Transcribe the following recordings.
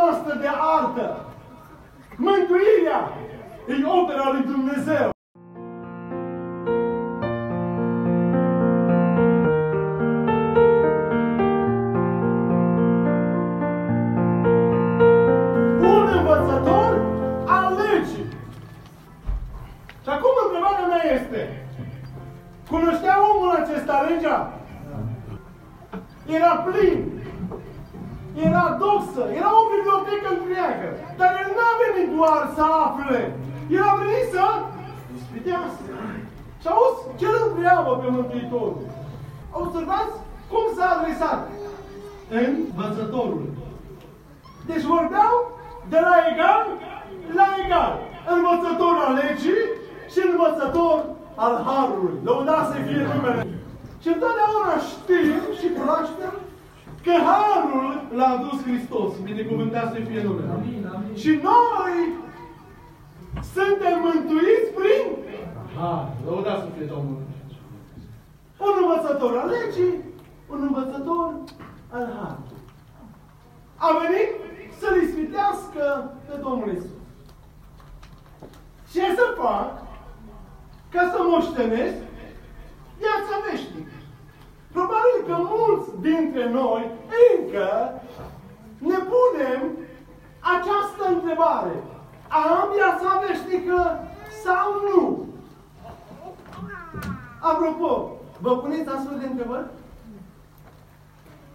noastră de artă. Mântuirea e opera lui Dumnezeu. Un învățător al legii. Și acum întrebarea mea este, cunoștea omul acesta legea? Era plin. Era doxă. Era o bibliotecă întreagă. Dar el n-a venit doar să afle. El a venit să ispitească. Și auzi ce îl întreabă pe Mântuitorul. Observați cum s-a adresat învățătorul. Deci vorbeau de la egal la egal. Învățător al legii și învățător al harului. Lăudați să fie numele. Și întotdeauna știm și cunoaștem că harul l-a adus Hristos. Binecuvântat să fie numele. Și noi suntem mântuiți prin har. Lăudați să fie Domnul. Un învățător al legii, un învățător al harului. A venit să-L ispitească pe Domnul Isus. Ce să fac ca să moștenesc viața veșnică? Probabil că mulți dintre noi încă ne punem această întrebare. Am viața veșnică sau nu? Apropo, vă puneți astfel de întrebări?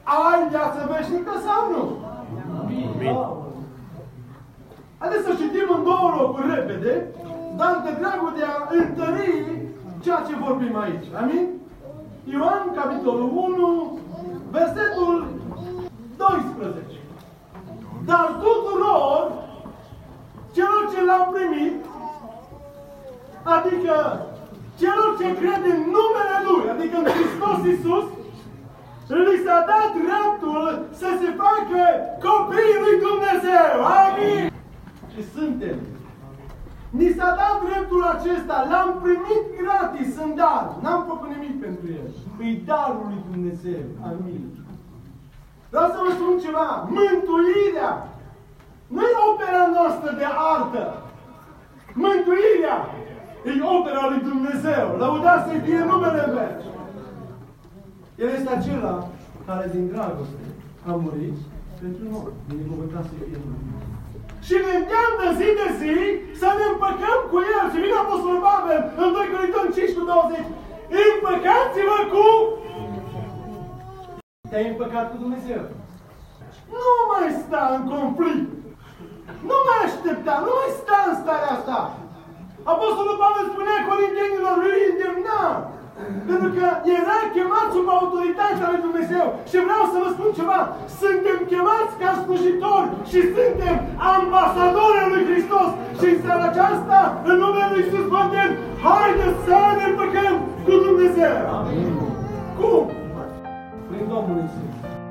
Ai viață veșnică sau nu? Haideți să citim în două locuri repede, dar de dragul de a întări ceea ce vorbim aici. Amin? Ioan, capitolul 1, versetul 12. Dar tuturor celor ce l-au primit, adică celor ce cred în numele Lui, adică în Hristos Iisus, li s-a dat dreptul să se facă copiii lui Dumnezeu. Amin! Și suntem. Ni s-a dat dreptul acesta, l-am primit gratis în dar. N-am făcut nimic pentru el. E darul lui Dumnezeu. Amin. Vreau să vă spun ceva. Mântuirea nu e opera noastră de artă. Mântuirea e opera lui Dumnezeu. Lăudați să fie numele meu. El este acela care din dragoste a murit pentru noi. Binecuvântat să fie numele și ne îndeamnă zi de zi să ne împăcăm cu El. Și vine Apostolul Pavel în 2 Corinteni 5 cu 20. Împăcați-vă cu... Te-ai împăcat cu Dumnezeu. Nu mai sta în conflict. Nu mai aștepta, nu mai sta în starea asta. Apostolul Pavel spunea Corintenilor, îi îndemna. Pentru că era chemat sub autoritatea lui Dumnezeu. Și vreau să vă spun ceva. Suntem chemați ca slujitori și suntem ambasadori al lui Hristos. Și în seara aceasta, în numele lui Iisus vă haideți să ne împăcăm cu Dumnezeu. Amin. Cum? Prin Domnul Iisus.